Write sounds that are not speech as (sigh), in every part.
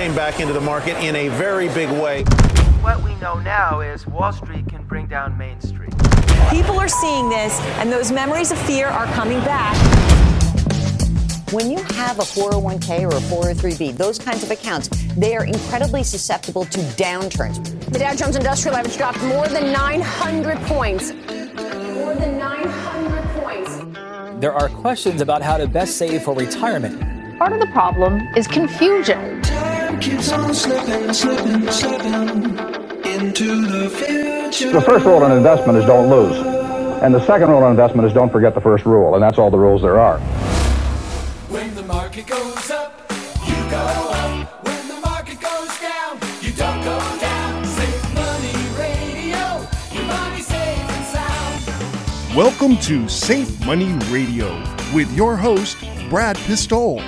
came back into the market in a very big way. What we know now is Wall Street can bring down Main Street. People are seeing this, and those memories of fear are coming back. When you have a 401k or a 403b, those kinds of accounts, they are incredibly susceptible to downturns. The Dow Jones Industrial Average dropped more than 900 points. More than 900 points. There are questions about how to best save for retirement. Part of the problem is confusion. Slipping, slipping, slipping the, the first rule in investment is don't lose. And the second rule in investment is don't forget the first rule. And that's all the rules there are market goes up, you go up. When the market goes down, you don't go down. Safe Money Radio, your money safe and sound. Welcome to Safe Money Radio with your host, Brad Pistole.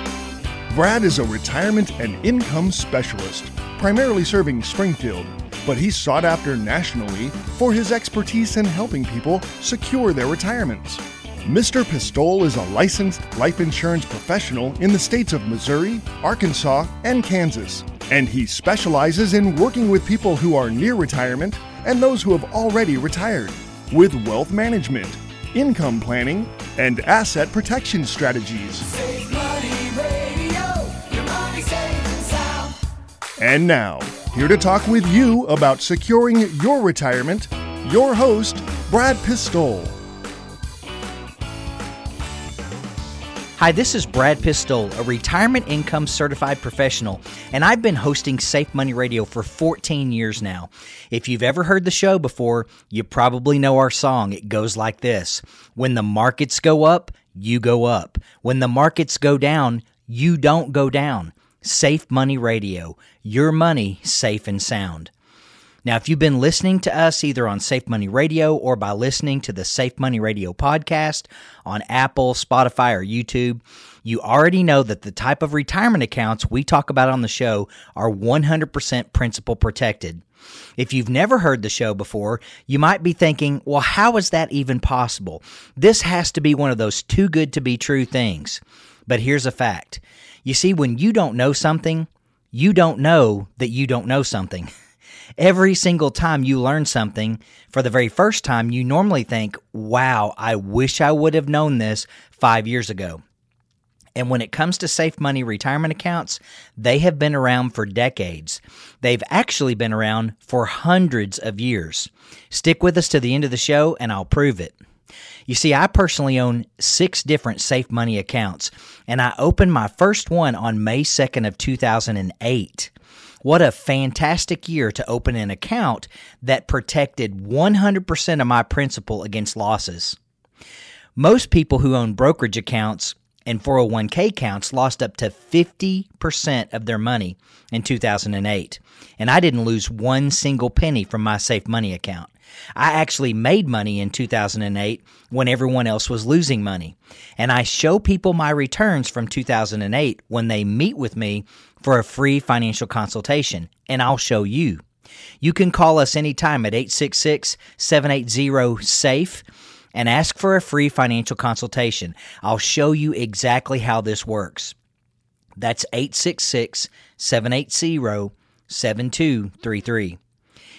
Brad is a retirement and income specialist, primarily serving Springfield, but he's sought after nationally for his expertise in helping people secure their retirements. Mr. Pistole is a licensed life insurance professional in the states of Missouri, Arkansas, and Kansas, and he specializes in working with people who are near retirement and those who have already retired with wealth management, income planning, and asset protection strategies. And now, here to talk with you about securing your retirement, your host, Brad Pistole. Hi, this is Brad Pistole, a retirement income certified professional, and I've been hosting Safe Money Radio for 14 years now. If you've ever heard the show before, you probably know our song. It goes like this When the markets go up, you go up. When the markets go down, you don't go down. Safe Money Radio, your money safe and sound. Now, if you've been listening to us either on Safe Money Radio or by listening to the Safe Money Radio podcast on Apple, Spotify, or YouTube, you already know that the type of retirement accounts we talk about on the show are 100% principal protected. If you've never heard the show before, you might be thinking, well, how is that even possible? This has to be one of those too good to be true things. But here's a fact. You see, when you don't know something, you don't know that you don't know something. (laughs) Every single time you learn something for the very first time, you normally think, wow, I wish I would have known this five years ago. And when it comes to safe money retirement accounts, they have been around for decades. They've actually been around for hundreds of years. Stick with us to the end of the show and I'll prove it. You see, I personally own six different safe money accounts, and I opened my first one on May 2nd of 2008. What a fantastic year to open an account that protected 100% of my principal against losses. Most people who own brokerage accounts and 401k accounts lost up to 50% of their money in 2008. And I didn't lose one single penny from my safe money account. I actually made money in 2008 when everyone else was losing money. And I show people my returns from 2008 when they meet with me for a free financial consultation, and I'll show you. You can call us anytime at 866 780 SAFE and ask for a free financial consultation. I'll show you exactly how this works. That's 866 780 7233.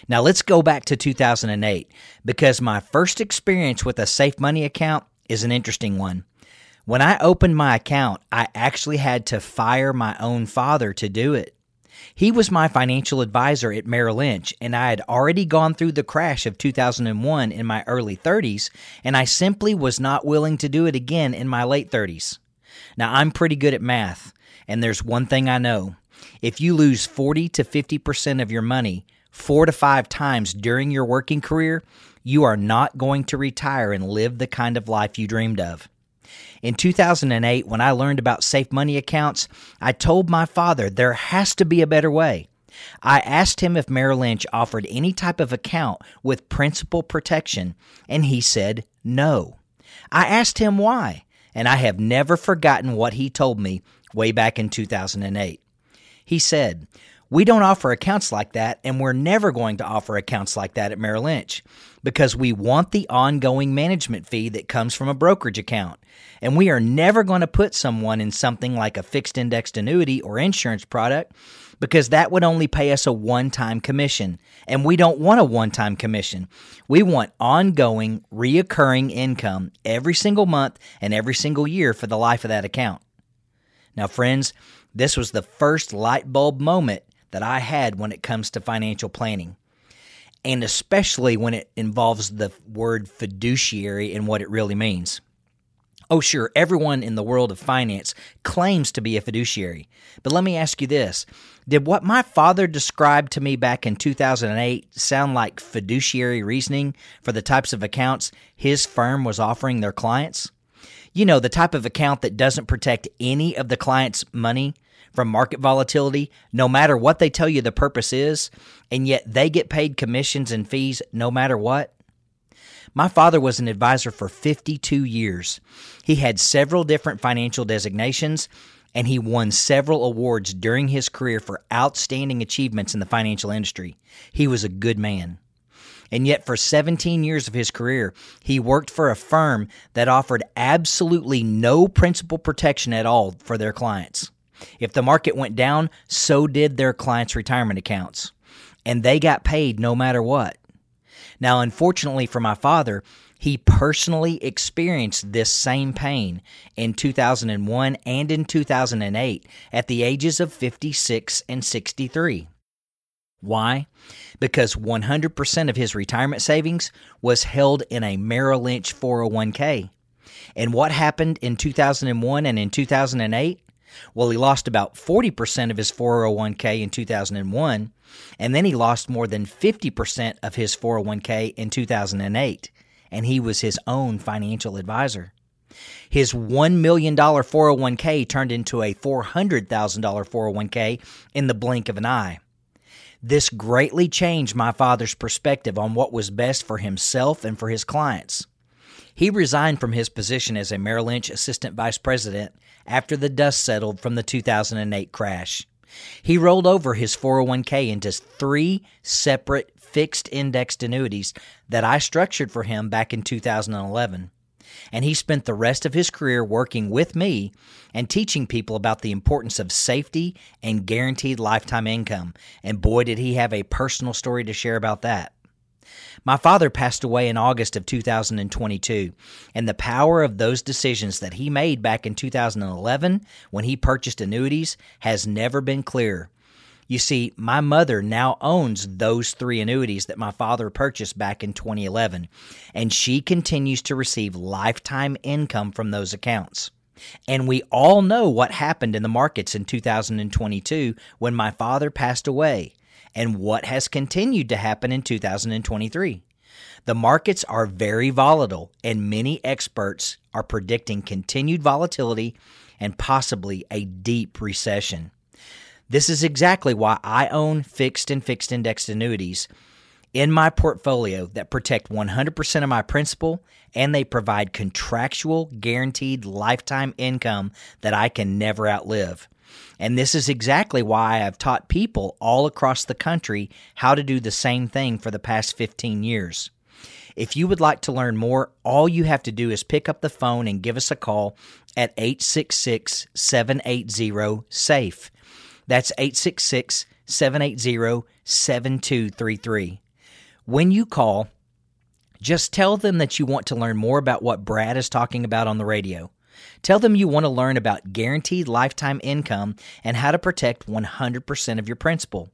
Now let's go back to 2008 because my first experience with a safe money account is an interesting one. When I opened my account, I actually had to fire my own father to do it. He was my financial advisor at Merrill Lynch, and I had already gone through the crash of 2001 in my early 30s, and I simply was not willing to do it again in my late 30s. Now, I'm pretty good at math, and there's one thing I know. If you lose 40 to 50% of your money four to five times during your working career, you are not going to retire and live the kind of life you dreamed of. In 2008, when I learned about safe money accounts, I told my father there has to be a better way. I asked him if Merrill Lynch offered any type of account with principal protection, and he said no. I asked him why, and I have never forgotten what he told me way back in 2008. He said, We don't offer accounts like that, and we're never going to offer accounts like that at Merrill Lynch because we want the ongoing management fee that comes from a brokerage account. And we are never going to put someone in something like a fixed indexed annuity or insurance product because that would only pay us a one time commission. And we don't want a one time commission. We want ongoing, reoccurring income every single month and every single year for the life of that account. Now, friends, this was the first light bulb moment that I had when it comes to financial planning. And especially when it involves the word fiduciary and what it really means. Oh, sure, everyone in the world of finance claims to be a fiduciary. But let me ask you this Did what my father described to me back in 2008 sound like fiduciary reasoning for the types of accounts his firm was offering their clients? You know, the type of account that doesn't protect any of the client's money from market volatility, no matter what they tell you the purpose is, and yet they get paid commissions and fees no matter what? My father was an advisor for 52 years. He had several different financial designations, and he won several awards during his career for outstanding achievements in the financial industry. He was a good man. And yet, for 17 years of his career, he worked for a firm that offered absolutely no principal protection at all for their clients. If the market went down, so did their clients' retirement accounts. And they got paid no matter what. Now, unfortunately for my father, he personally experienced this same pain in 2001 and in 2008 at the ages of 56 and 63. Why? Because 100% of his retirement savings was held in a Merrill Lynch 401k. And what happened in 2001 and in 2008? Well, he lost about 40% of his 401k in 2001, and then he lost more than 50% of his 401k in 2008, and he was his own financial advisor. His $1 million 401k turned into a $400,000 401k in the blink of an eye. This greatly changed my father's perspective on what was best for himself and for his clients. He resigned from his position as a Merrill Lynch assistant vice president after the dust settled from the 2008 crash. He rolled over his 401k into three separate fixed indexed annuities that I structured for him back in 2011. And he spent the rest of his career working with me and teaching people about the importance of safety and guaranteed lifetime income. And boy, did he have a personal story to share about that. My father passed away in August of 2022, and the power of those decisions that he made back in 2011 when he purchased annuities has never been clearer. You see, my mother now owns those three annuities that my father purchased back in 2011, and she continues to receive lifetime income from those accounts. And we all know what happened in the markets in 2022 when my father passed away and what has continued to happen in 2023. The markets are very volatile, and many experts are predicting continued volatility and possibly a deep recession. This is exactly why I own fixed and fixed indexed annuities in my portfolio that protect 100% of my principal and they provide contractual guaranteed lifetime income that I can never outlive. And this is exactly why I've taught people all across the country how to do the same thing for the past 15 years. If you would like to learn more, all you have to do is pick up the phone and give us a call at 866 780 SAFE. That's 866 780 7233. When you call, just tell them that you want to learn more about what Brad is talking about on the radio. Tell them you want to learn about guaranteed lifetime income and how to protect 100% of your principal.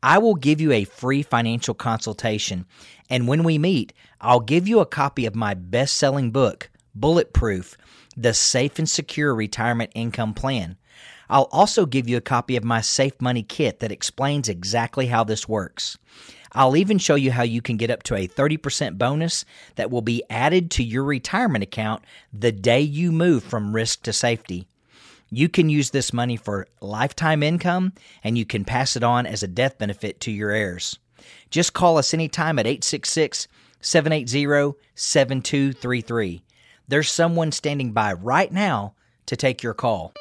I will give you a free financial consultation, and when we meet, I'll give you a copy of my best selling book, Bulletproof The Safe and Secure Retirement Income Plan. I'll also give you a copy of my Safe Money Kit that explains exactly how this works. I'll even show you how you can get up to a 30% bonus that will be added to your retirement account the day you move from risk to safety. You can use this money for lifetime income and you can pass it on as a death benefit to your heirs. Just call us anytime at 866 780 7233. There's someone standing by right now to take your call.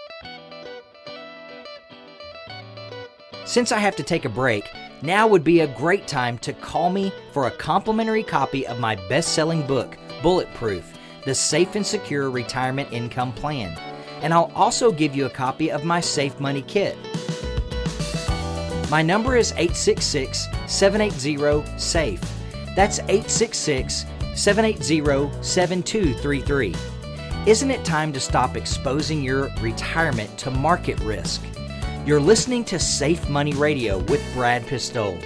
Since I have to take a break, now would be a great time to call me for a complimentary copy of my best selling book, Bulletproof The Safe and Secure Retirement Income Plan. And I'll also give you a copy of my Safe Money Kit. My number is 866 780 SAFE. That's 866 780 7233. Isn't it time to stop exposing your retirement to market risk? You're listening to Safe Money Radio with Brad Pistole.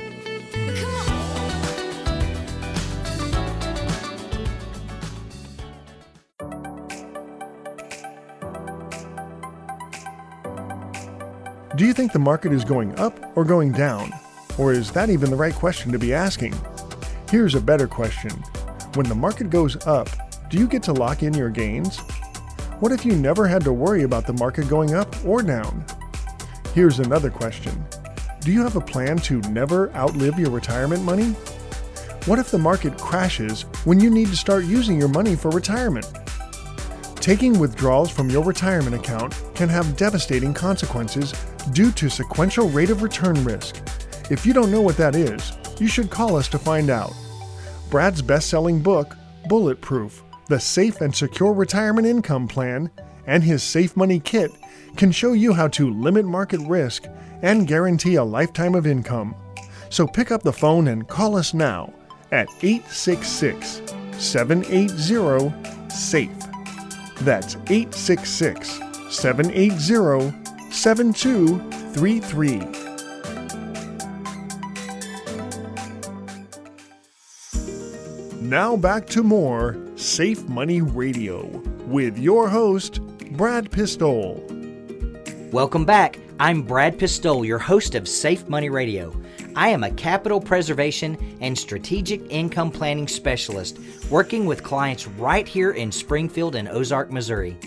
Do you think the market is going up or going down? Or is that even the right question to be asking? Here's a better question When the market goes up, do you get to lock in your gains? What if you never had to worry about the market going up or down? Here's another question Do you have a plan to never outlive your retirement money? What if the market crashes when you need to start using your money for retirement? Taking withdrawals from your retirement account can have devastating consequences due to sequential rate of return risk. If you don't know what that is, you should call us to find out. Brad's best selling book, Bulletproof The Safe and Secure Retirement Income Plan, and his Safe Money Kit can show you how to limit market risk and guarantee a lifetime of income. So pick up the phone and call us now at 866 780 SAFE. That's 866 780 7233. Now back to more Safe Money Radio with your host, Brad Pistole. Welcome back. I'm Brad Pistole, your host of Safe Money Radio. I am a capital preservation and strategic income planning specialist working with clients right here in Springfield and Ozark, Missouri.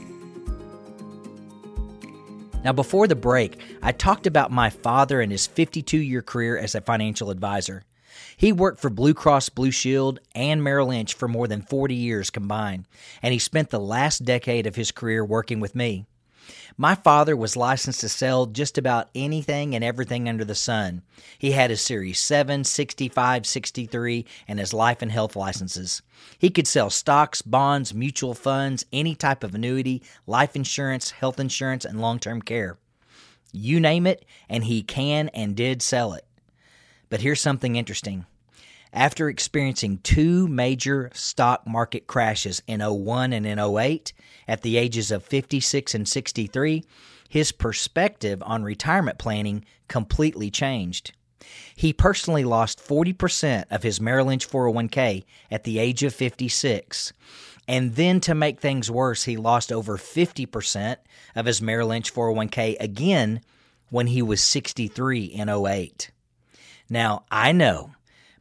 Now, before the break, I talked about my father and his 52 year career as a financial advisor. He worked for Blue Cross Blue Shield and Merrill Lynch for more than 40 years combined, and he spent the last decade of his career working with me. My father was licensed to sell just about anything and everything under the sun. He had his Series 7, 65, 63, and his life and health licenses. He could sell stocks, bonds, mutual funds, any type of annuity, life insurance, health insurance, and long term care. You name it, and he can and did sell it. But here's something interesting. After experiencing two major stock market crashes in 01 and in 08 at the ages of 56 and 63, his perspective on retirement planning completely changed. He personally lost 40% of his Merrill Lynch 401k at the age of 56. And then to make things worse, he lost over 50% of his Merrill Lynch 401k again when he was 63 in 08. Now, I know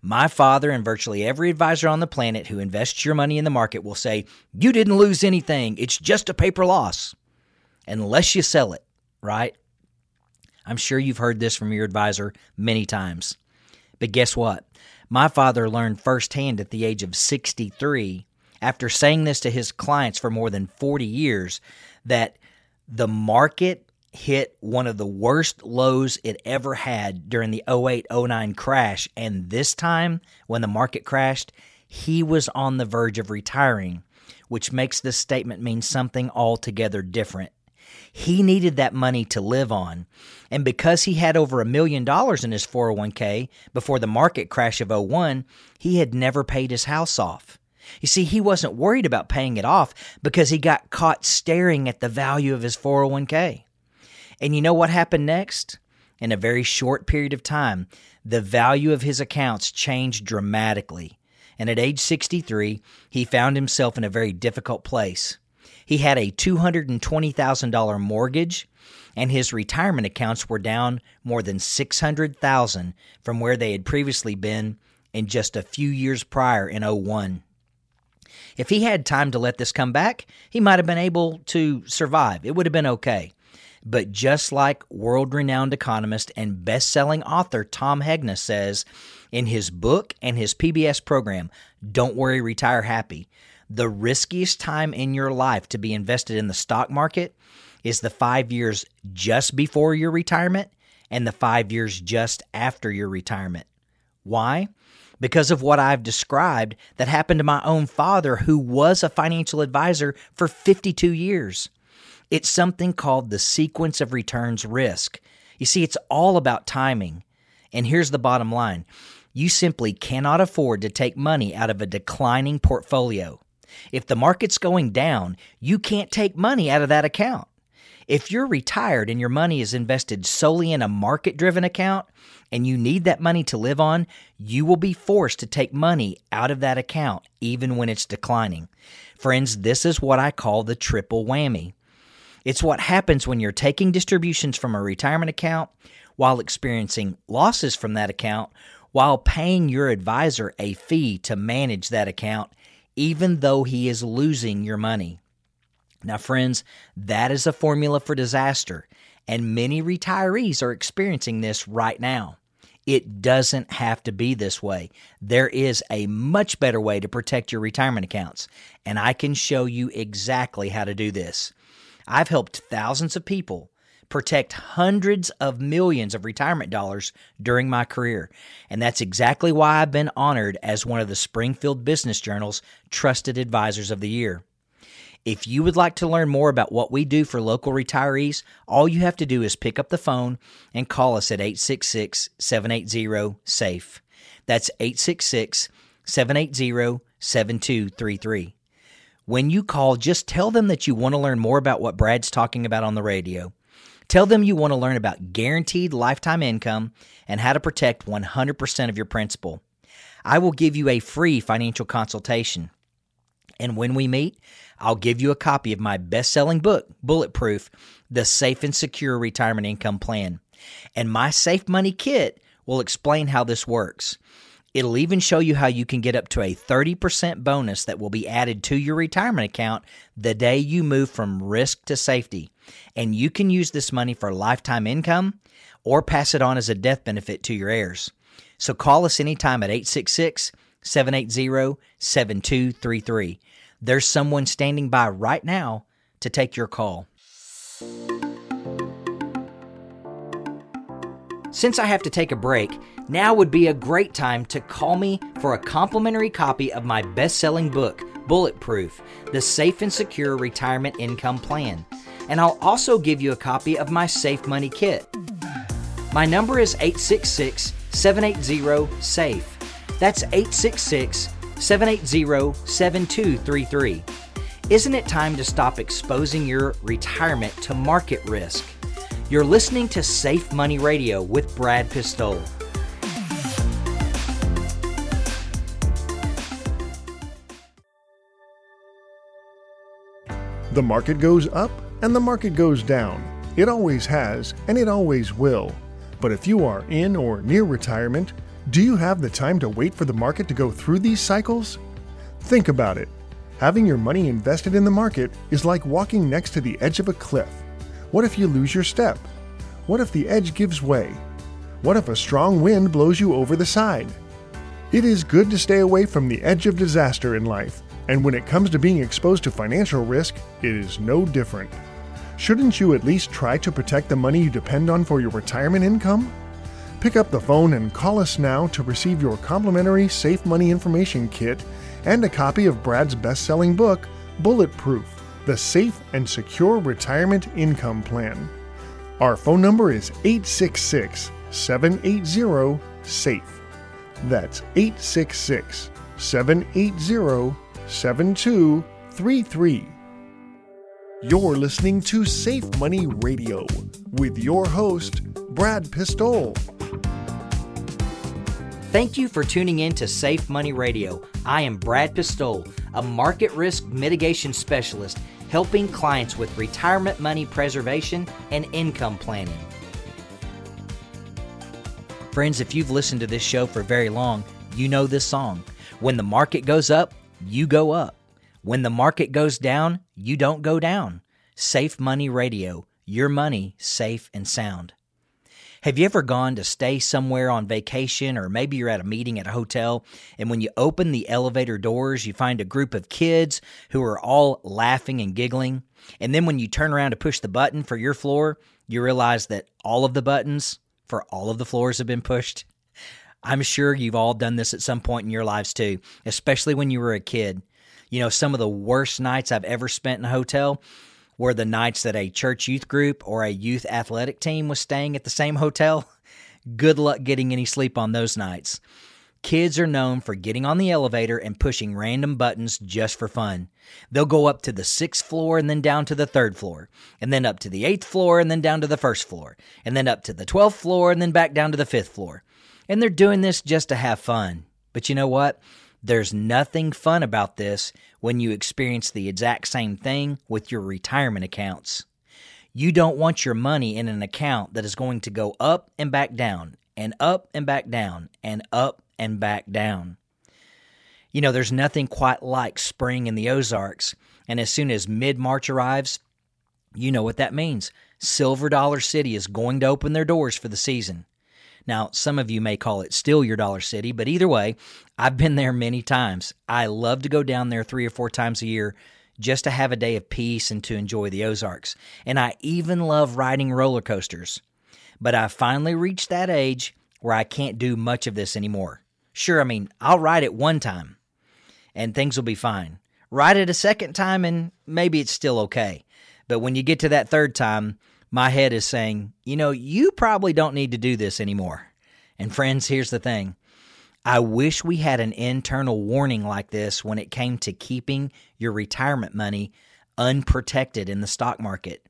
my father and virtually every advisor on the planet who invests your money in the market will say, You didn't lose anything. It's just a paper loss. Unless you sell it, right? I'm sure you've heard this from your advisor many times. But guess what? My father learned firsthand at the age of 63, after saying this to his clients for more than 40 years, that the market hit one of the worst lows it ever had during the 08 09 crash. And this time, when the market crashed, he was on the verge of retiring, which makes this statement mean something altogether different. He needed that money to live on. And because he had over a million dollars in his 401k before the market crash of 01, he had never paid his house off. You see, he wasn't worried about paying it off because he got caught staring at the value of his 401k. And you know what happened next? In a very short period of time, the value of his accounts changed dramatically. And at age 63, he found himself in a very difficult place. He had a $220,000 mortgage, and his retirement accounts were down more than 600,000 from where they had previously been in just a few years prior in 01. If he had time to let this come back, he might have been able to survive. It would have been okay. But just like world renowned economist and best selling author Tom Hegna says in his book and his PBS program, Don't Worry, Retire Happy, the riskiest time in your life to be invested in the stock market is the five years just before your retirement and the five years just after your retirement. Why? Because of what I've described that happened to my own father, who was a financial advisor for 52 years. It's something called the sequence of returns risk. You see, it's all about timing. And here's the bottom line you simply cannot afford to take money out of a declining portfolio. If the market's going down, you can't take money out of that account. If you're retired and your money is invested solely in a market driven account and you need that money to live on, you will be forced to take money out of that account even when it's declining. Friends, this is what I call the triple whammy. It's what happens when you're taking distributions from a retirement account while experiencing losses from that account while paying your advisor a fee to manage that account, even though he is losing your money. Now, friends, that is a formula for disaster, and many retirees are experiencing this right now. It doesn't have to be this way. There is a much better way to protect your retirement accounts, and I can show you exactly how to do this. I've helped thousands of people protect hundreds of millions of retirement dollars during my career. And that's exactly why I've been honored as one of the Springfield Business Journal's Trusted Advisors of the Year. If you would like to learn more about what we do for local retirees, all you have to do is pick up the phone and call us at 866 780 SAFE. That's 866 780 7233. When you call, just tell them that you want to learn more about what Brad's talking about on the radio. Tell them you want to learn about guaranteed lifetime income and how to protect 100% of your principal. I will give you a free financial consultation. And when we meet, I'll give you a copy of my best selling book, Bulletproof The Safe and Secure Retirement Income Plan. And my Safe Money Kit will explain how this works. It'll even show you how you can get up to a 30% bonus that will be added to your retirement account the day you move from risk to safety. And you can use this money for lifetime income or pass it on as a death benefit to your heirs. So call us anytime at 866 780 7233. There's someone standing by right now to take your call. Since I have to take a break, now would be a great time to call me for a complimentary copy of my best selling book, Bulletproof The Safe and Secure Retirement Income Plan. And I'll also give you a copy of my Safe Money Kit. My number is 866 780 SAFE. That's 866 780 7233. Isn't it time to stop exposing your retirement to market risk? You're listening to Safe Money Radio with Brad Pistole. The market goes up and the market goes down. It always has, and it always will. But if you are in or near retirement, do you have the time to wait for the market to go through these cycles? Think about it. Having your money invested in the market is like walking next to the edge of a cliff. What if you lose your step? What if the edge gives way? What if a strong wind blows you over the side? It is good to stay away from the edge of disaster in life, and when it comes to being exposed to financial risk, it is no different. Shouldn't you at least try to protect the money you depend on for your retirement income? Pick up the phone and call us now to receive your complimentary Safe Money Information Kit and a copy of Brad's best selling book, Bulletproof The Safe and Secure Retirement Income Plan. Our phone number is 866 780 SAFE. That's 866 780 7233. You're listening to Safe Money Radio with your host, Brad Pistole. Thank you for tuning in to Safe Money Radio. I am Brad Pistole, a market risk mitigation specialist helping clients with retirement money preservation and income planning. Friends, if you've listened to this show for very long, you know this song. When the market goes up, you go up. When the market goes down, you don't go down. Safe Money Radio, your money safe and sound. Have you ever gone to stay somewhere on vacation or maybe you're at a meeting at a hotel and when you open the elevator doors, you find a group of kids who are all laughing and giggling? And then when you turn around to push the button for your floor, you realize that all of the buttons for all of the floors have been pushed? I'm sure you've all done this at some point in your lives too, especially when you were a kid. You know, some of the worst nights I've ever spent in a hotel were the nights that a church youth group or a youth athletic team was staying at the same hotel. (laughs) Good luck getting any sleep on those nights. Kids are known for getting on the elevator and pushing random buttons just for fun. They'll go up to the sixth floor and then down to the third floor, and then up to the eighth floor and then down to the first floor, and then up to the twelfth floor and then back down to the fifth floor. And they're doing this just to have fun. But you know what? There's nothing fun about this when you experience the exact same thing with your retirement accounts. You don't want your money in an account that is going to go up and back down, and up and back down, and up and back down. You know, there's nothing quite like spring in the Ozarks, and as soon as mid March arrives, you know what that means. Silver Dollar City is going to open their doors for the season. Now, some of you may call it still your Dollar City, but either way, I've been there many times. I love to go down there three or four times a year just to have a day of peace and to enjoy the Ozarks. And I even love riding roller coasters. But I finally reached that age where I can't do much of this anymore. Sure, I mean, I'll ride it one time and things will be fine. Ride it a second time and maybe it's still okay. But when you get to that third time, my head is saying, you know, you probably don't need to do this anymore. And friends, here's the thing I wish we had an internal warning like this when it came to keeping your retirement money unprotected in the stock market.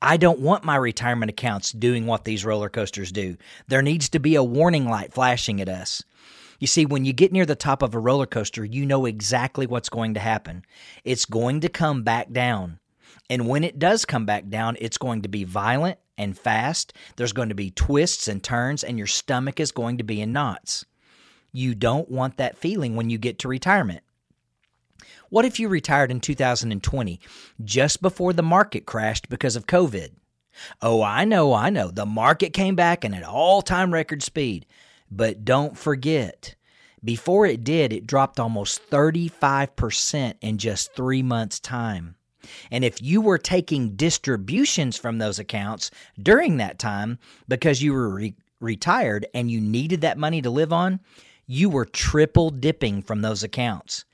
I don't want my retirement accounts doing what these roller coasters do. There needs to be a warning light flashing at us. You see, when you get near the top of a roller coaster, you know exactly what's going to happen. It's going to come back down. And when it does come back down, it's going to be violent and fast. There's going to be twists and turns, and your stomach is going to be in knots. You don't want that feeling when you get to retirement. What if you retired in 2020, just before the market crashed because of COVID? Oh, I know, I know. The market came back and at all time record speed. But don't forget, before it did, it dropped almost 35% in just three months' time. And if you were taking distributions from those accounts during that time because you were re- retired and you needed that money to live on, you were triple dipping from those accounts.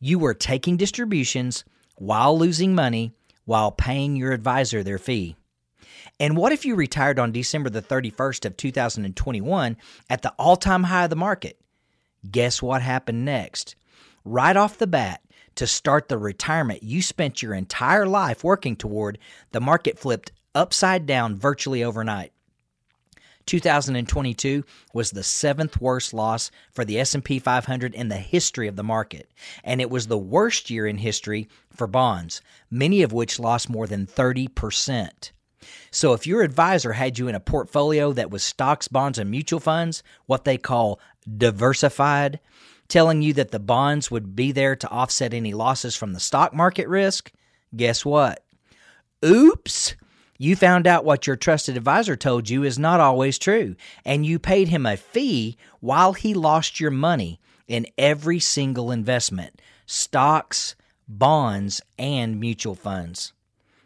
You were taking distributions while losing money while paying your advisor their fee. And what if you retired on December the 31st of 2021 at the all-time high of the market? Guess what happened next? Right off the bat, to start the retirement you spent your entire life working toward, the market flipped upside down virtually overnight. 2022 was the seventh worst loss for the S&P 500 in the history of the market, and it was the worst year in history for bonds, many of which lost more than 30%. So if your advisor had you in a portfolio that was stocks, bonds, and mutual funds, what they call diversified, telling you that the bonds would be there to offset any losses from the stock market risk, guess what? Oops! You found out what your trusted advisor told you is not always true, and you paid him a fee while he lost your money in every single investment stocks, bonds, and mutual funds.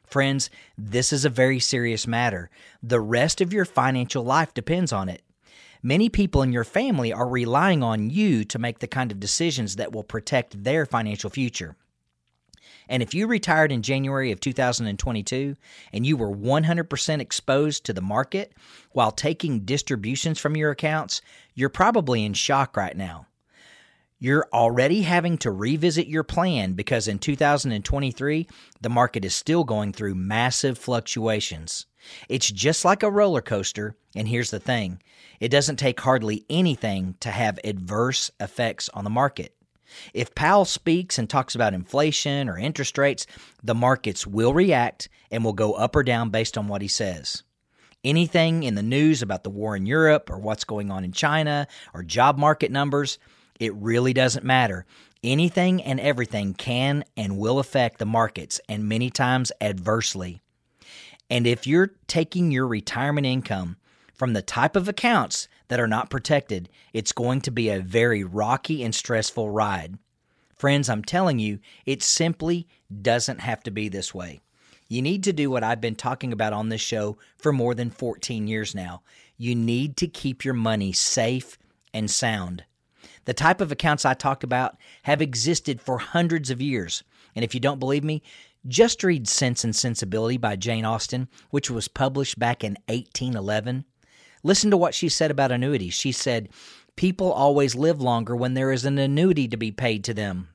Friends, this is a very serious matter. The rest of your financial life depends on it. Many people in your family are relying on you to make the kind of decisions that will protect their financial future. And if you retired in January of 2022 and you were 100% exposed to the market while taking distributions from your accounts, you're probably in shock right now. You're already having to revisit your plan because in 2023, the market is still going through massive fluctuations. It's just like a roller coaster, and here's the thing it doesn't take hardly anything to have adverse effects on the market. If Powell speaks and talks about inflation or interest rates, the markets will react and will go up or down based on what he says. Anything in the news about the war in Europe or what's going on in China or job market numbers, it really doesn't matter. Anything and everything can and will affect the markets, and many times adversely. And if you're taking your retirement income from the type of accounts that are not protected, it's going to be a very rocky and stressful ride. Friends, I'm telling you, it simply doesn't have to be this way. You need to do what I've been talking about on this show for more than 14 years now. You need to keep your money safe and sound. The type of accounts I talk about have existed for hundreds of years. And if you don't believe me, just read Sense and Sensibility by Jane Austen, which was published back in 1811. Listen to what she said about annuities. She said, People always live longer when there is an annuity to be paid to them.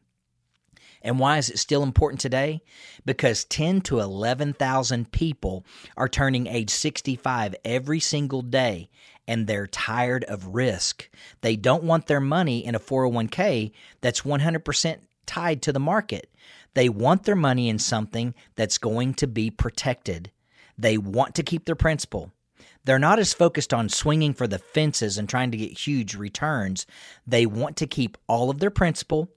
And why is it still important today? Because 10 to 11,000 people are turning age 65 every single day and they're tired of risk. They don't want their money in a 401k that's 100% tied to the market. They want their money in something that's going to be protected. They want to keep their principal. They're not as focused on swinging for the fences and trying to get huge returns. They want to keep all of their principal,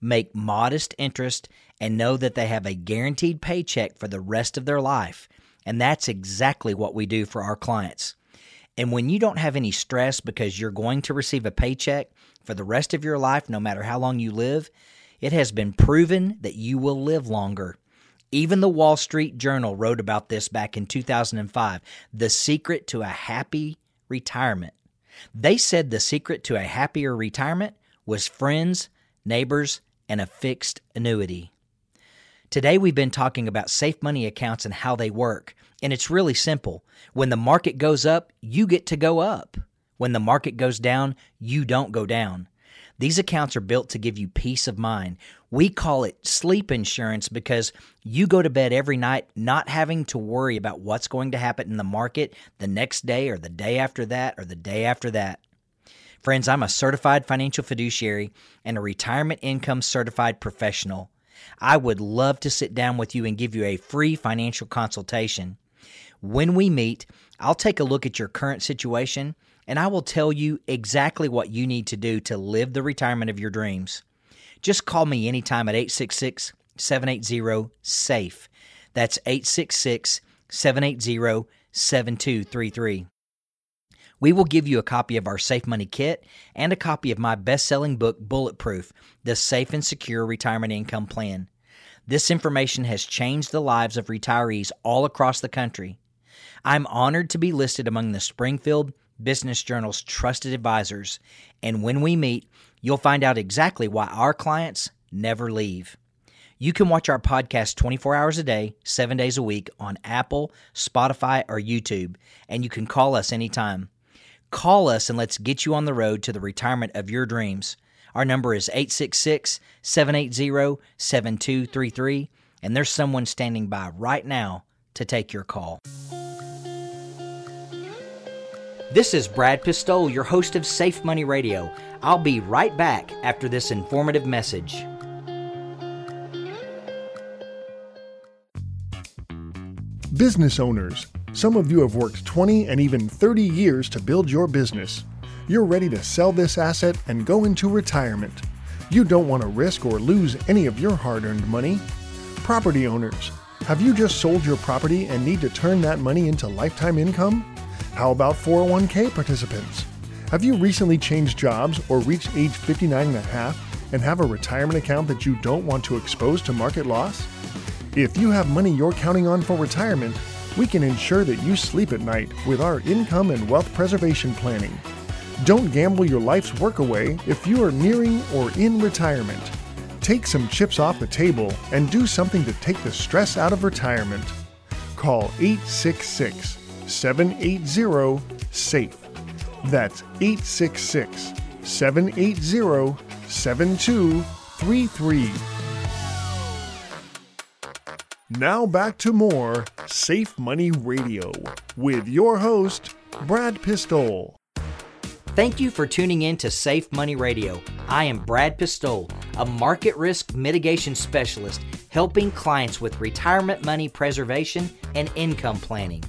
make modest interest, and know that they have a guaranteed paycheck for the rest of their life. And that's exactly what we do for our clients. And when you don't have any stress because you're going to receive a paycheck for the rest of your life, no matter how long you live, it has been proven that you will live longer. Even the Wall Street Journal wrote about this back in 2005 the secret to a happy retirement. They said the secret to a happier retirement was friends, neighbors, and a fixed annuity. Today, we've been talking about safe money accounts and how they work. And it's really simple. When the market goes up, you get to go up. When the market goes down, you don't go down. These accounts are built to give you peace of mind. We call it sleep insurance because you go to bed every night not having to worry about what's going to happen in the market the next day or the day after that or the day after that. Friends, I'm a certified financial fiduciary and a retirement income certified professional. I would love to sit down with you and give you a free financial consultation. When we meet, I'll take a look at your current situation and I will tell you exactly what you need to do to live the retirement of your dreams. Just call me anytime at 866 780 SAFE. That's 866 780 7233. We will give you a copy of our Safe Money Kit and a copy of my best selling book, Bulletproof The Safe and Secure Retirement Income Plan. This information has changed the lives of retirees all across the country. I'm honored to be listed among the Springfield Business Journal's trusted advisors, and when we meet, you'll find out exactly why our clients never leave. You can watch our podcast 24 hours a day, 7 days a week on Apple, Spotify, or YouTube, and you can call us anytime. Call us and let's get you on the road to the retirement of your dreams. Our number is 866 780 7233, and there's someone standing by right now to take your call. This is Brad Pistole, your host of Safe Money Radio. I'll be right back after this informative message. Business owners, some of you have worked 20 and even 30 years to build your business. You're ready to sell this asset and go into retirement. You don't want to risk or lose any of your hard earned money. Property owners, have you just sold your property and need to turn that money into lifetime income? How about 401k participants? Have you recently changed jobs or reached age 59 and a half and have a retirement account that you don't want to expose to market loss? If you have money you're counting on for retirement, we can ensure that you sleep at night with our income and wealth preservation planning. Don't gamble your life's work away if you are nearing or in retirement. Take some chips off the table and do something to take the stress out of retirement. Call 866 780 SAFE. That's 866 780 7233. Now back to more Safe Money Radio with your host, Brad Pistole. Thank you for tuning in to Safe Money Radio. I am Brad Pistole, a market risk mitigation specialist helping clients with retirement money preservation and income planning.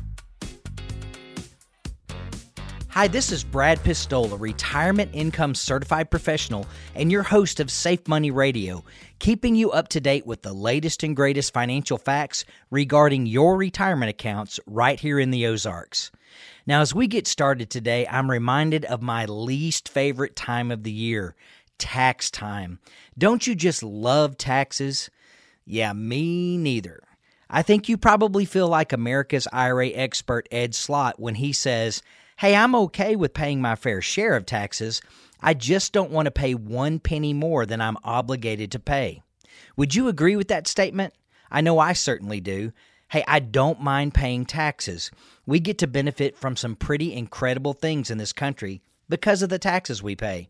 Hi, this is Brad Pistole, retirement income certified professional and your host of Safe Money Radio, keeping you up to date with the latest and greatest financial facts regarding your retirement accounts right here in the Ozarks. Now, as we get started today, I'm reminded of my least favorite time of the year tax time. Don't you just love taxes? Yeah, me neither. I think you probably feel like America's IRA expert Ed Slott when he says, Hey, I'm okay with paying my fair share of taxes. I just don't want to pay one penny more than I'm obligated to pay. Would you agree with that statement? I know I certainly do. Hey, I don't mind paying taxes. We get to benefit from some pretty incredible things in this country because of the taxes we pay.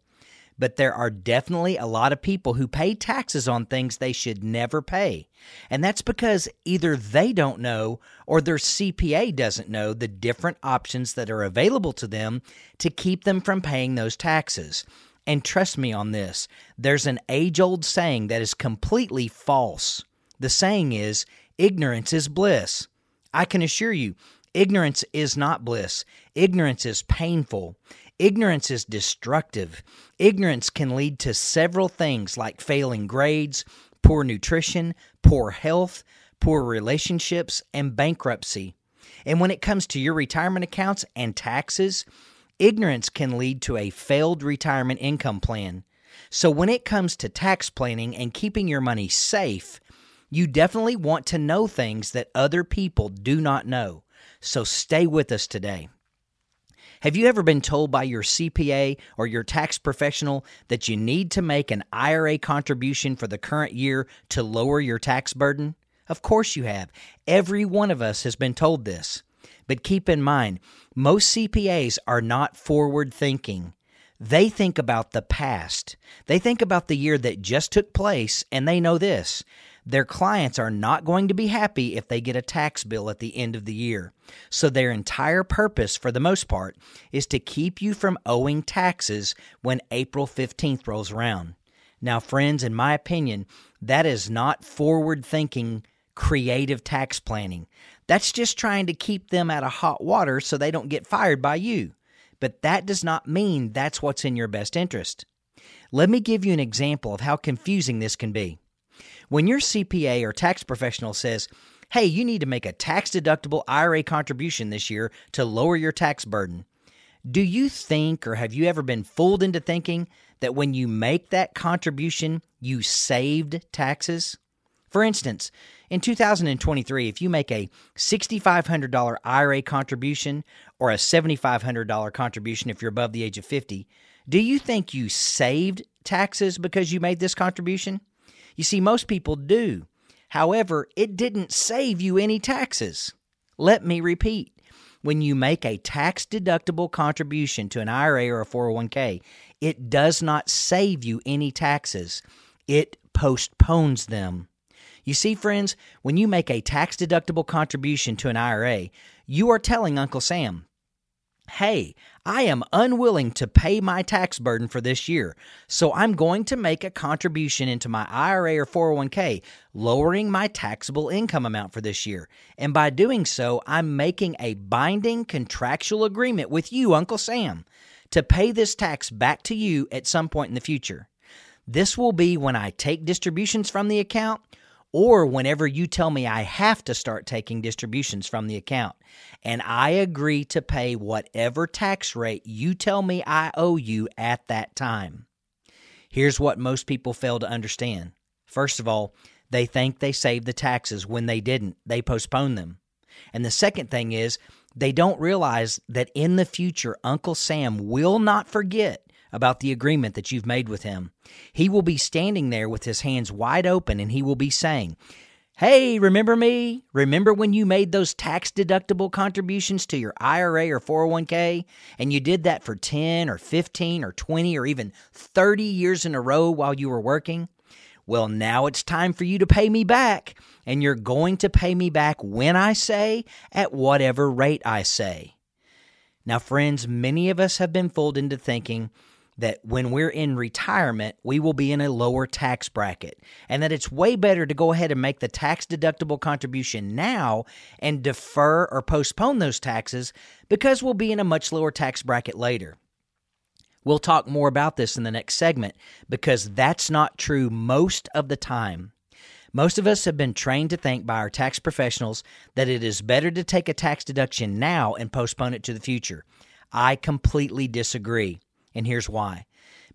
But there are definitely a lot of people who pay taxes on things they should never pay. And that's because either they don't know or their CPA doesn't know the different options that are available to them to keep them from paying those taxes. And trust me on this, there's an age old saying that is completely false. The saying is, ignorance is bliss. I can assure you, ignorance is not bliss. Ignorance is painful. Ignorance is destructive. Ignorance can lead to several things like failing grades, poor nutrition, poor health, poor relationships, and bankruptcy. And when it comes to your retirement accounts and taxes, ignorance can lead to a failed retirement income plan. So when it comes to tax planning and keeping your money safe, you definitely want to know things that other people do not know. So stay with us today. Have you ever been told by your CPA or your tax professional that you need to make an IRA contribution for the current year to lower your tax burden? Of course you have. Every one of us has been told this. But keep in mind, most CPAs are not forward thinking. They think about the past. They think about the year that just took place, and they know this their clients are not going to be happy if they get a tax bill at the end of the year. So, their entire purpose, for the most part, is to keep you from owing taxes when April 15th rolls around. Now, friends, in my opinion, that is not forward thinking, creative tax planning. That's just trying to keep them out of hot water so they don't get fired by you. But that does not mean that's what's in your best interest. Let me give you an example of how confusing this can be. When your CPA or tax professional says, hey, you need to make a tax deductible IRA contribution this year to lower your tax burden, do you think or have you ever been fooled into thinking that when you make that contribution, you saved taxes? For instance, in 2023, if you make a $6,500 IRA contribution or a $7,500 contribution if you're above the age of 50, do you think you saved taxes because you made this contribution? You see, most people do. However, it didn't save you any taxes. Let me repeat. When you make a tax deductible contribution to an IRA or a 401k, it does not save you any taxes. It postpones them. You see, friends, when you make a tax deductible contribution to an IRA, you are telling Uncle Sam, hey, I am unwilling to pay my tax burden for this year, so I'm going to make a contribution into my IRA or 401k, lowering my taxable income amount for this year. And by doing so, I'm making a binding contractual agreement with you, Uncle Sam, to pay this tax back to you at some point in the future. This will be when I take distributions from the account or whenever you tell me I have to start taking distributions from the account. And I agree to pay whatever tax rate you tell me I owe you at that time. Here's what most people fail to understand. First of all, they think they saved the taxes when they didn't, they postponed them. And the second thing is, they don't realize that in the future, Uncle Sam will not forget about the agreement that you've made with him. He will be standing there with his hands wide open and he will be saying, Hey, remember me? Remember when you made those tax deductible contributions to your IRA or 401k and you did that for 10 or 15 or 20 or even 30 years in a row while you were working? Well, now it's time for you to pay me back, and you're going to pay me back when I say, at whatever rate I say. Now, friends, many of us have been fooled into thinking that when we're in retirement, we will be in a lower tax bracket, and that it's way better to go ahead and make the tax deductible contribution now and defer or postpone those taxes because we'll be in a much lower tax bracket later. We'll talk more about this in the next segment because that's not true most of the time. Most of us have been trained to think by our tax professionals that it is better to take a tax deduction now and postpone it to the future. I completely disagree. And here's why.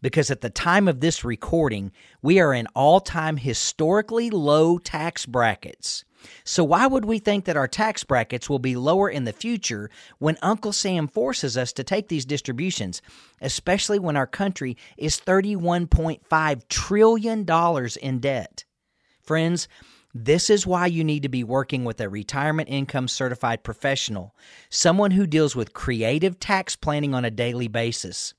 Because at the time of this recording, we are in all time historically low tax brackets. So, why would we think that our tax brackets will be lower in the future when Uncle Sam forces us to take these distributions, especially when our country is $31.5 trillion in debt? Friends, this is why you need to be working with a retirement income certified professional, someone who deals with creative tax planning on a daily basis.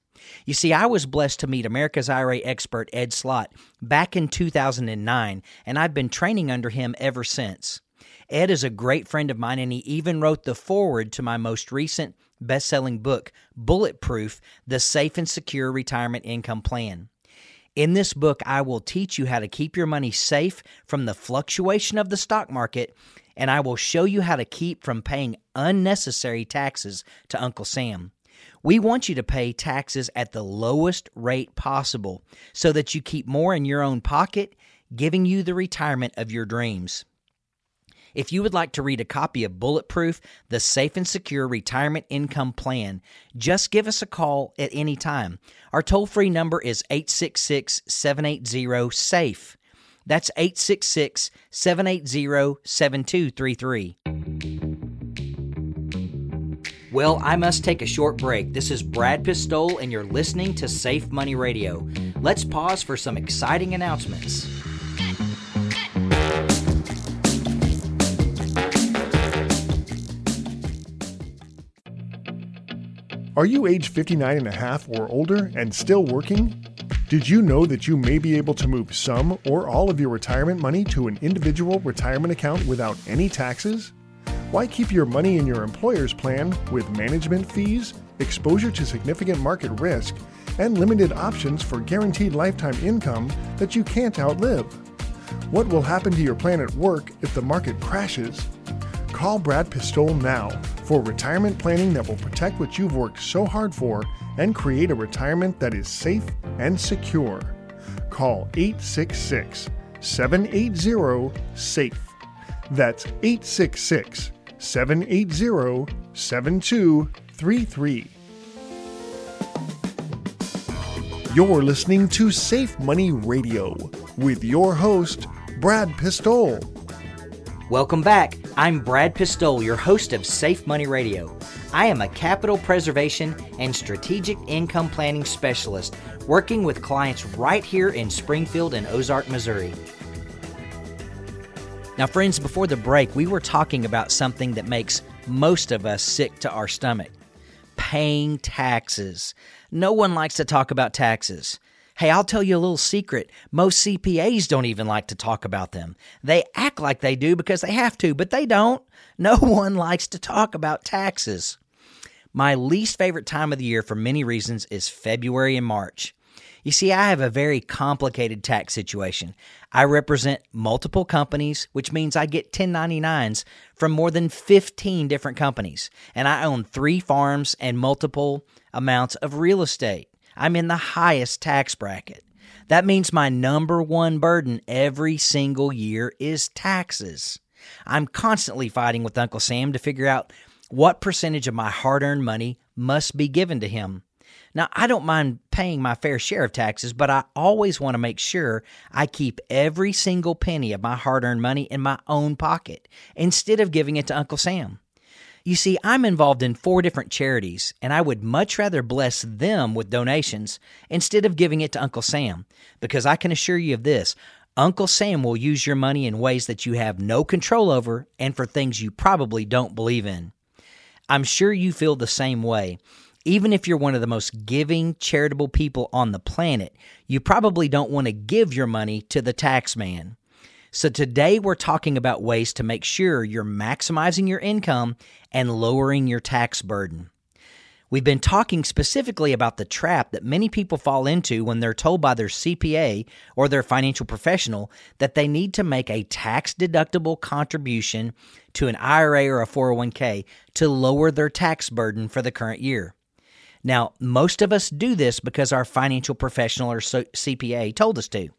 You see, I was blessed to meet America's IRA expert Ed Slott back in 2009, and I've been training under him ever since. Ed is a great friend of mine, and he even wrote the foreword to my most recent best selling book, Bulletproof The Safe and Secure Retirement Income Plan. In this book, I will teach you how to keep your money safe from the fluctuation of the stock market, and I will show you how to keep from paying unnecessary taxes to Uncle Sam. We want you to pay taxes at the lowest rate possible so that you keep more in your own pocket, giving you the retirement of your dreams. If you would like to read a copy of Bulletproof, the Safe and Secure Retirement Income Plan, just give us a call at any time. Our toll free number is 866 780 SAFE. That's 866 780 7233. Well, I must take a short break. This is Brad Pistole, and you're listening to Safe Money Radio. Let's pause for some exciting announcements. Are you age 59 and a half or older and still working? Did you know that you may be able to move some or all of your retirement money to an individual retirement account without any taxes? Why keep your money in your employer's plan with management fees, exposure to significant market risk, and limited options for guaranteed lifetime income that you can't outlive? What will happen to your plan at work if the market crashes? Call Brad Pistole now for retirement planning that will protect what you've worked so hard for and create a retirement that is safe and secure. Call 866 780 SAFE. That's 866 780 7233. You're listening to Safe Money Radio with your host, Brad Pistole. Welcome back. I'm Brad Pistole, your host of Safe Money Radio. I am a capital preservation and strategic income planning specialist working with clients right here in Springfield and Ozark, Missouri. Now, friends, before the break, we were talking about something that makes most of us sick to our stomach paying taxes. No one likes to talk about taxes. Hey, I'll tell you a little secret. Most CPAs don't even like to talk about them. They act like they do because they have to, but they don't. No (laughs) one likes to talk about taxes. My least favorite time of the year for many reasons is February and March. You see, I have a very complicated tax situation. I represent multiple companies, which means I get 1099s from more than 15 different companies. And I own three farms and multiple amounts of real estate. I'm in the highest tax bracket. That means my number one burden every single year is taxes. I'm constantly fighting with Uncle Sam to figure out what percentage of my hard earned money must be given to him. Now, I don't mind paying my fair share of taxes, but I always want to make sure I keep every single penny of my hard earned money in my own pocket instead of giving it to Uncle Sam. You see, I'm involved in four different charities, and I would much rather bless them with donations instead of giving it to Uncle Sam, because I can assure you of this Uncle Sam will use your money in ways that you have no control over and for things you probably don't believe in. I'm sure you feel the same way. Even if you're one of the most giving, charitable people on the planet, you probably don't want to give your money to the tax man. So, today we're talking about ways to make sure you're maximizing your income and lowering your tax burden. We've been talking specifically about the trap that many people fall into when they're told by their CPA or their financial professional that they need to make a tax deductible contribution to an IRA or a 401k to lower their tax burden for the current year. Now, most of us do this because our financial professional or CPA told us to,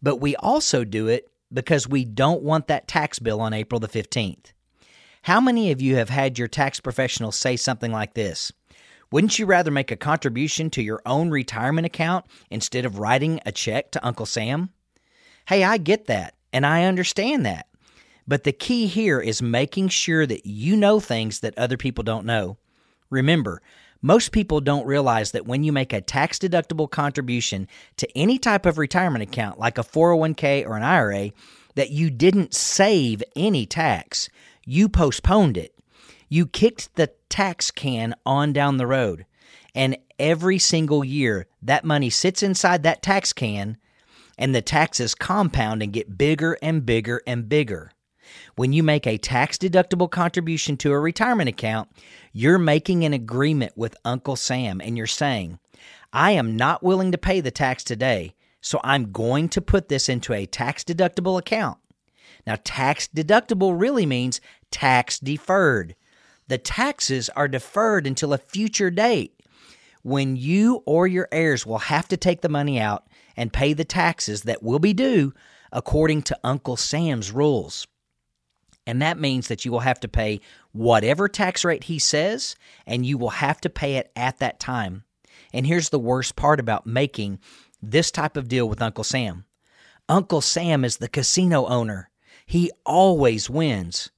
but we also do it because we don't want that tax bill on April the 15th. How many of you have had your tax professional say something like this? Wouldn't you rather make a contribution to your own retirement account instead of writing a check to Uncle Sam? Hey, I get that, and I understand that. But the key here is making sure that you know things that other people don't know. Remember, most people don't realize that when you make a tax deductible contribution to any type of retirement account like a 401k or an IRA, that you didn't save any tax. You postponed it. You kicked the tax can on down the road. And every single year, that money sits inside that tax can, and the taxes compound and get bigger and bigger and bigger. When you make a tax deductible contribution to a retirement account, you're making an agreement with Uncle Sam and you're saying, I am not willing to pay the tax today, so I'm going to put this into a tax deductible account. Now, tax deductible really means tax deferred. The taxes are deferred until a future date when you or your heirs will have to take the money out and pay the taxes that will be due according to Uncle Sam's rules. And that means that you will have to pay whatever tax rate he says, and you will have to pay it at that time. And here's the worst part about making this type of deal with Uncle Sam Uncle Sam is the casino owner, he always wins.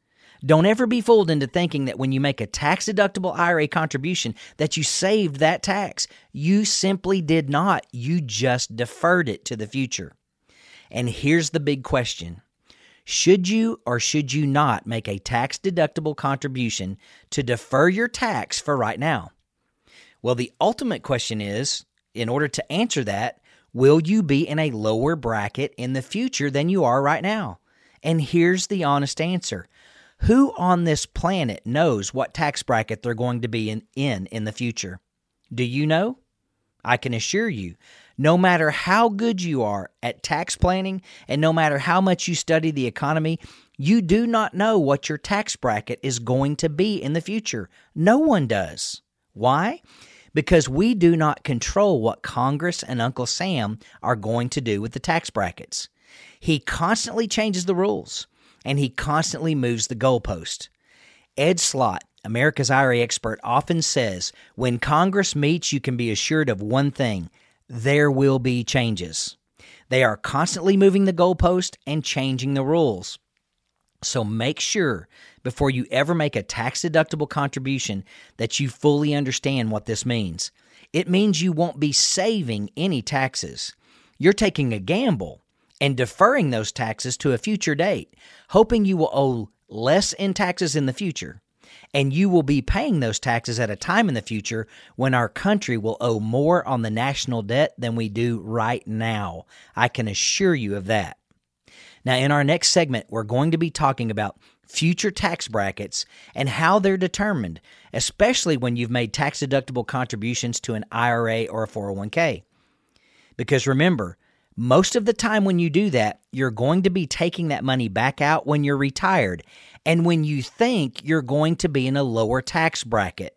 Don't ever be fooled into thinking that when you make a tax deductible IRA contribution that you saved that tax. You simply did not. You just deferred it to the future. And here's the big question. Should you or should you not make a tax deductible contribution to defer your tax for right now? Well, the ultimate question is in order to answer that, will you be in a lower bracket in the future than you are right now? And here's the honest answer who on this planet knows what tax bracket they're going to be in, in in the future? Do you know? I can assure you, no matter how good you are at tax planning and no matter how much you study the economy, you do not know what your tax bracket is going to be in the future. No one does. Why? Because we do not control what Congress and Uncle Sam are going to do with the tax brackets. He constantly changes the rules and he constantly moves the goalpost. Ed Slott, America's IRA expert, often says when Congress meets, you can be assured of one thing there will be changes. They are constantly moving the goalpost and changing the rules. So make sure before you ever make a tax deductible contribution that you fully understand what this means. It means you won't be saving any taxes. You're taking a gamble and deferring those taxes to a future date, hoping you will owe less in taxes in the future. And you will be paying those taxes at a time in the future when our country will owe more on the national debt than we do right now. I can assure you of that. Now, in our next segment, we're going to be talking about future tax brackets and how they're determined, especially when you've made tax deductible contributions to an IRA or a 401k. Because remember, most of the time, when you do that, you're going to be taking that money back out when you're retired and when you think you're going to be in a lower tax bracket.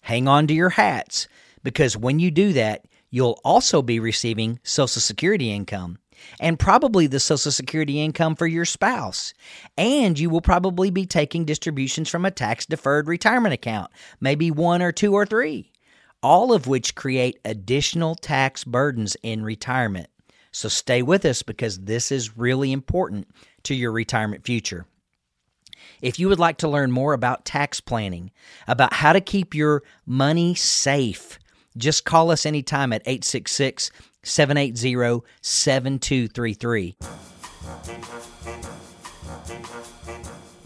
Hang on to your hats because when you do that, you'll also be receiving Social Security income and probably the Social Security income for your spouse. And you will probably be taking distributions from a tax deferred retirement account, maybe one or two or three, all of which create additional tax burdens in retirement. So stay with us because this is really important to your retirement future. If you would like to learn more about tax planning, about how to keep your money safe, just call us anytime at 866 780 7233.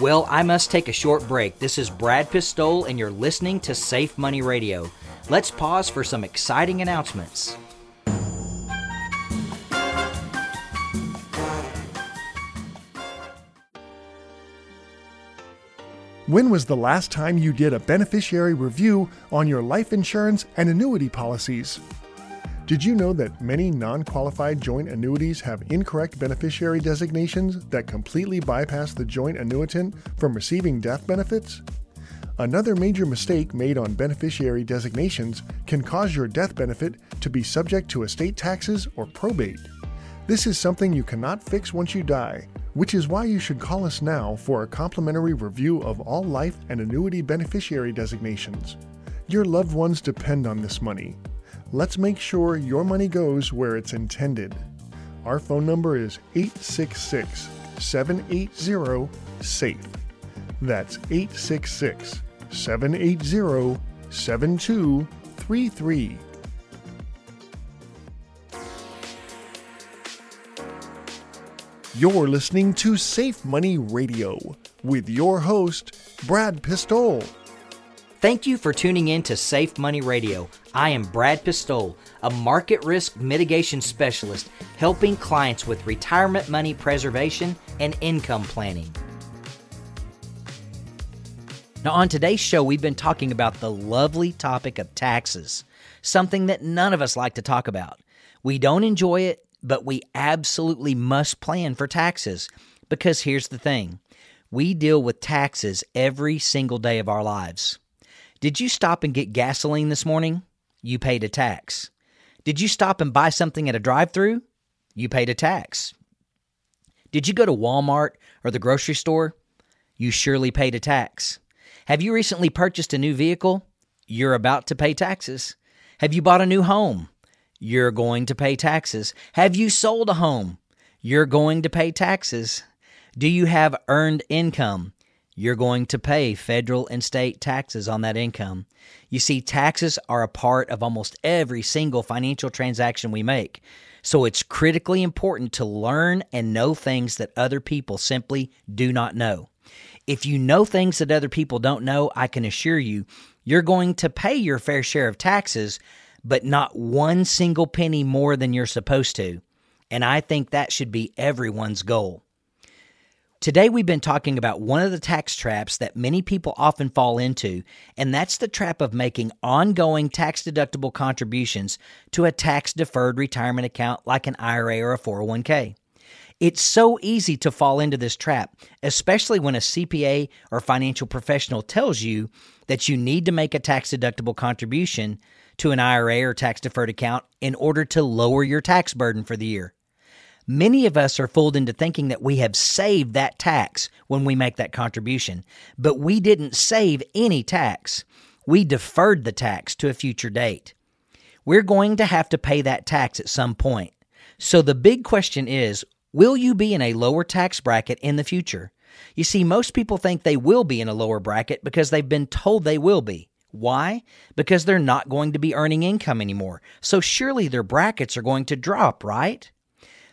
Well, I must take a short break. This is Brad Pistole, and you're listening to Safe Money Radio. Let's pause for some exciting announcements. When was the last time you did a beneficiary review on your life insurance and annuity policies? Did you know that many non qualified joint annuities have incorrect beneficiary designations that completely bypass the joint annuitant from receiving death benefits? Another major mistake made on beneficiary designations can cause your death benefit to be subject to estate taxes or probate. This is something you cannot fix once you die, which is why you should call us now for a complimentary review of all life and annuity beneficiary designations. Your loved ones depend on this money. Let's make sure your money goes where it's intended. Our phone number is 866 780 SAFE. That's 866 780 7233. You're listening to Safe Money Radio with your host, Brad Pistole. Thank you for tuning in to Safe Money Radio. I am Brad Pistole, a market risk mitigation specialist helping clients with retirement money preservation and income planning. Now, on today's show, we've been talking about the lovely topic of taxes, something that none of us like to talk about. We don't enjoy it, but we absolutely must plan for taxes because here's the thing we deal with taxes every single day of our lives. Did you stop and get gasoline this morning? You paid a tax. Did you stop and buy something at a drive through? You paid a tax. Did you go to Walmart or the grocery store? You surely paid a tax. Have you recently purchased a new vehicle? You're about to pay taxes. Have you bought a new home? You're going to pay taxes. Have you sold a home? You're going to pay taxes. Do you have earned income? You're going to pay federal and state taxes on that income. You see, taxes are a part of almost every single financial transaction we make. So it's critically important to learn and know things that other people simply do not know. If you know things that other people don't know, I can assure you, you're going to pay your fair share of taxes, but not one single penny more than you're supposed to. And I think that should be everyone's goal. Today, we've been talking about one of the tax traps that many people often fall into, and that's the trap of making ongoing tax deductible contributions to a tax deferred retirement account like an IRA or a 401k. It's so easy to fall into this trap, especially when a CPA or financial professional tells you that you need to make a tax deductible contribution to an IRA or tax deferred account in order to lower your tax burden for the year. Many of us are fooled into thinking that we have saved that tax when we make that contribution, but we didn't save any tax. We deferred the tax to a future date. We're going to have to pay that tax at some point. So the big question is will you be in a lower tax bracket in the future? You see, most people think they will be in a lower bracket because they've been told they will be. Why? Because they're not going to be earning income anymore. So surely their brackets are going to drop, right?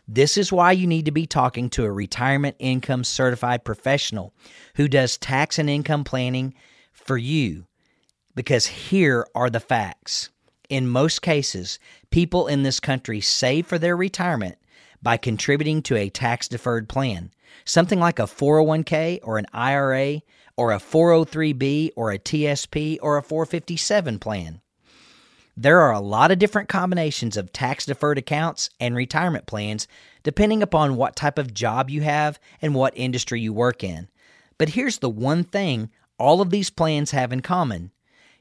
This is why you need to be talking to a retirement income certified professional who does tax and income planning for you. Because here are the facts. In most cases, people in this country save for their retirement by contributing to a tax deferred plan, something like a 401k or an IRA or a 403b or a TSP or a 457 plan. There are a lot of different combinations of tax deferred accounts and retirement plans depending upon what type of job you have and what industry you work in. But here's the one thing all of these plans have in common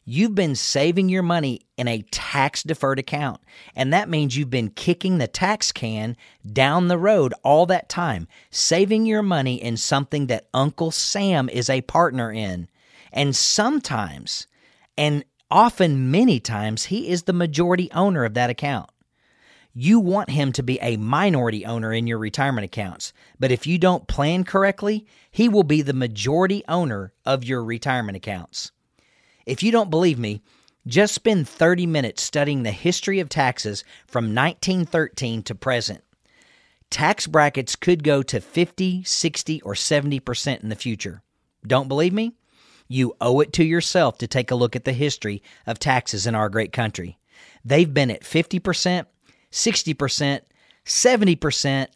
you've been saving your money in a tax deferred account. And that means you've been kicking the tax can down the road all that time, saving your money in something that Uncle Sam is a partner in. And sometimes, and often many times, he is the majority owner of that account. You want him to be a minority owner in your retirement accounts, but if you don't plan correctly, he will be the majority owner of your retirement accounts. If you don't believe me, just spend 30 minutes studying the history of taxes from 1913 to present. Tax brackets could go to 50, 60, or 70% in the future. Don't believe me? You owe it to yourself to take a look at the history of taxes in our great country. They've been at 50%, 60%, 70%,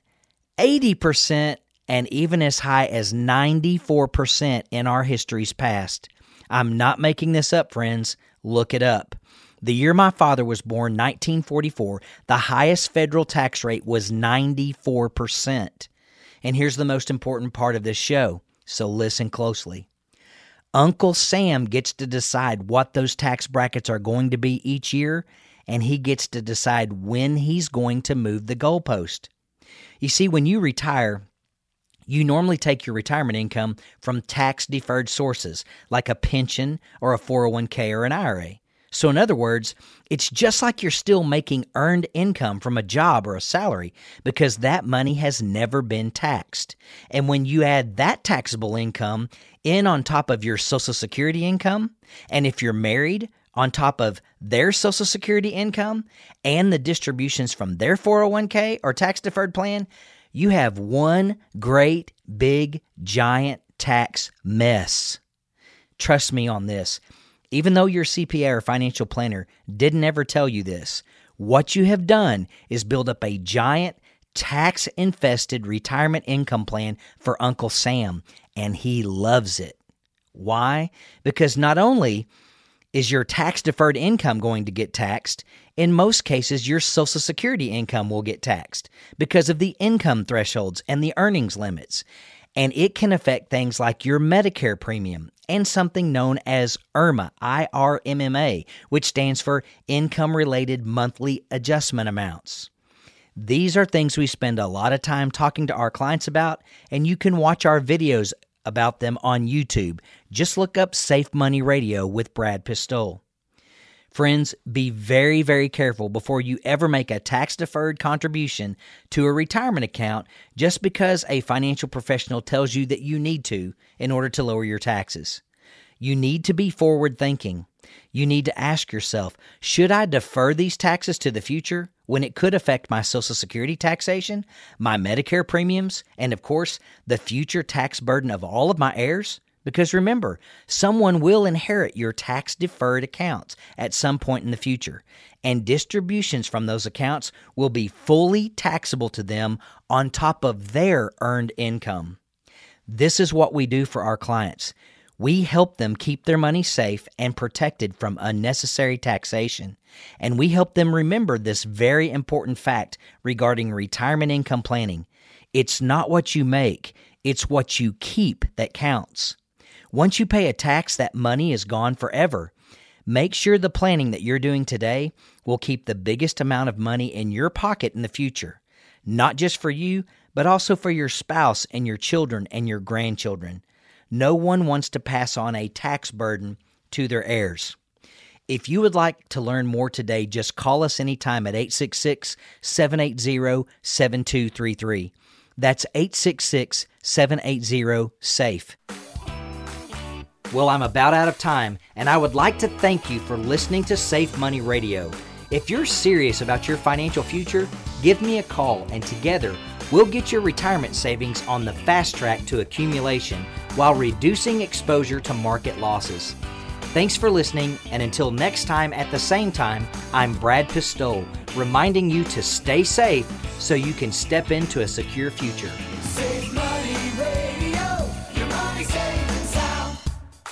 80%, and even as high as 94% in our history's past. I'm not making this up, friends. Look it up. The year my father was born, 1944, the highest federal tax rate was 94%. And here's the most important part of this show, so listen closely. Uncle Sam gets to decide what those tax brackets are going to be each year, and he gets to decide when he's going to move the goalpost. You see, when you retire, you normally take your retirement income from tax deferred sources like a pension or a 401k or an IRA. So, in other words, it's just like you're still making earned income from a job or a salary because that money has never been taxed. And when you add that taxable income in on top of your Social Security income, and if you're married, on top of their Social Security income and the distributions from their 401k or tax deferred plan, you have one great, big, giant tax mess. Trust me on this. Even though your CPA or financial planner didn't ever tell you this, what you have done is build up a giant tax infested retirement income plan for Uncle Sam, and he loves it. Why? Because not only is your tax deferred income going to get taxed, in most cases, your Social Security income will get taxed because of the income thresholds and the earnings limits. And it can affect things like your Medicare premium and something known as IRMAA, I R M M A, which stands for Income Related Monthly Adjustment Amounts. These are things we spend a lot of time talking to our clients about, and you can watch our videos about them on YouTube. Just look up Safe Money Radio with Brad Pistole. Friends, be very, very careful before you ever make a tax deferred contribution to a retirement account just because a financial professional tells you that you need to in order to lower your taxes. You need to be forward thinking. You need to ask yourself should I defer these taxes to the future when it could affect my Social Security taxation, my Medicare premiums, and of course, the future tax burden of all of my heirs? Because remember, someone will inherit your tax deferred accounts at some point in the future, and distributions from those accounts will be fully taxable to them on top of their earned income. This is what we do for our clients. We help them keep their money safe and protected from unnecessary taxation. And we help them remember this very important fact regarding retirement income planning. It's not what you make, it's what you keep that counts. Once you pay a tax, that money is gone forever. Make sure the planning that you're doing today will keep the biggest amount of money in your pocket in the future, not just for you, but also for your spouse and your children and your grandchildren. No one wants to pass on a tax burden to their heirs. If you would like to learn more today, just call us anytime at 866 780 7233. That's 866 780 SAFE. Well, I'm about out of time, and I would like to thank you for listening to Safe Money Radio. If you're serious about your financial future, give me a call, and together we'll get your retirement savings on the fast track to accumulation while reducing exposure to market losses. Thanks for listening, and until next time at the same time, I'm Brad Pistole, reminding you to stay safe so you can step into a secure future.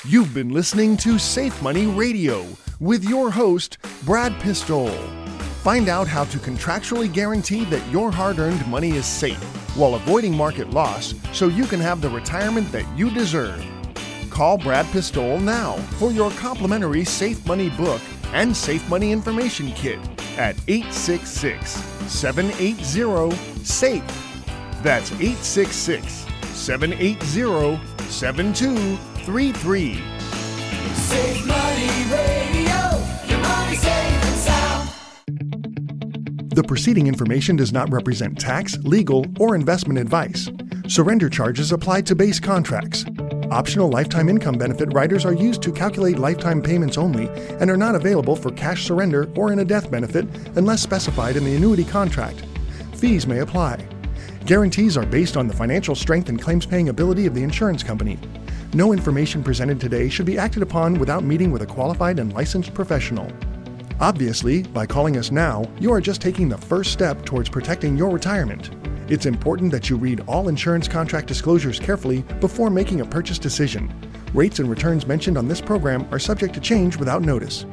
You've been listening to Safe Money Radio with your host, Brad Pistole. Find out how to contractually guarantee that your hard earned money is safe while avoiding market loss so you can have the retirement that you deserve. Call Brad Pistole now for your complimentary Safe Money book and Safe Money information kit at 866 780 SAFE. That's 866 780 7233. Safe Money Radio. Your money safe and sound. The preceding information does not represent tax, legal, or investment advice. Surrender charges apply to base contracts. Optional lifetime income benefit riders are used to calculate lifetime payments only and are not available for cash surrender or in a death benefit unless specified in the annuity contract. Fees may apply. Guarantees are based on the financial strength and claims paying ability of the insurance company. No information presented today should be acted upon without meeting with a qualified and licensed professional. Obviously, by calling us now, you are just taking the first step towards protecting your retirement. It's important that you read all insurance contract disclosures carefully before making a purchase decision. Rates and returns mentioned on this program are subject to change without notice.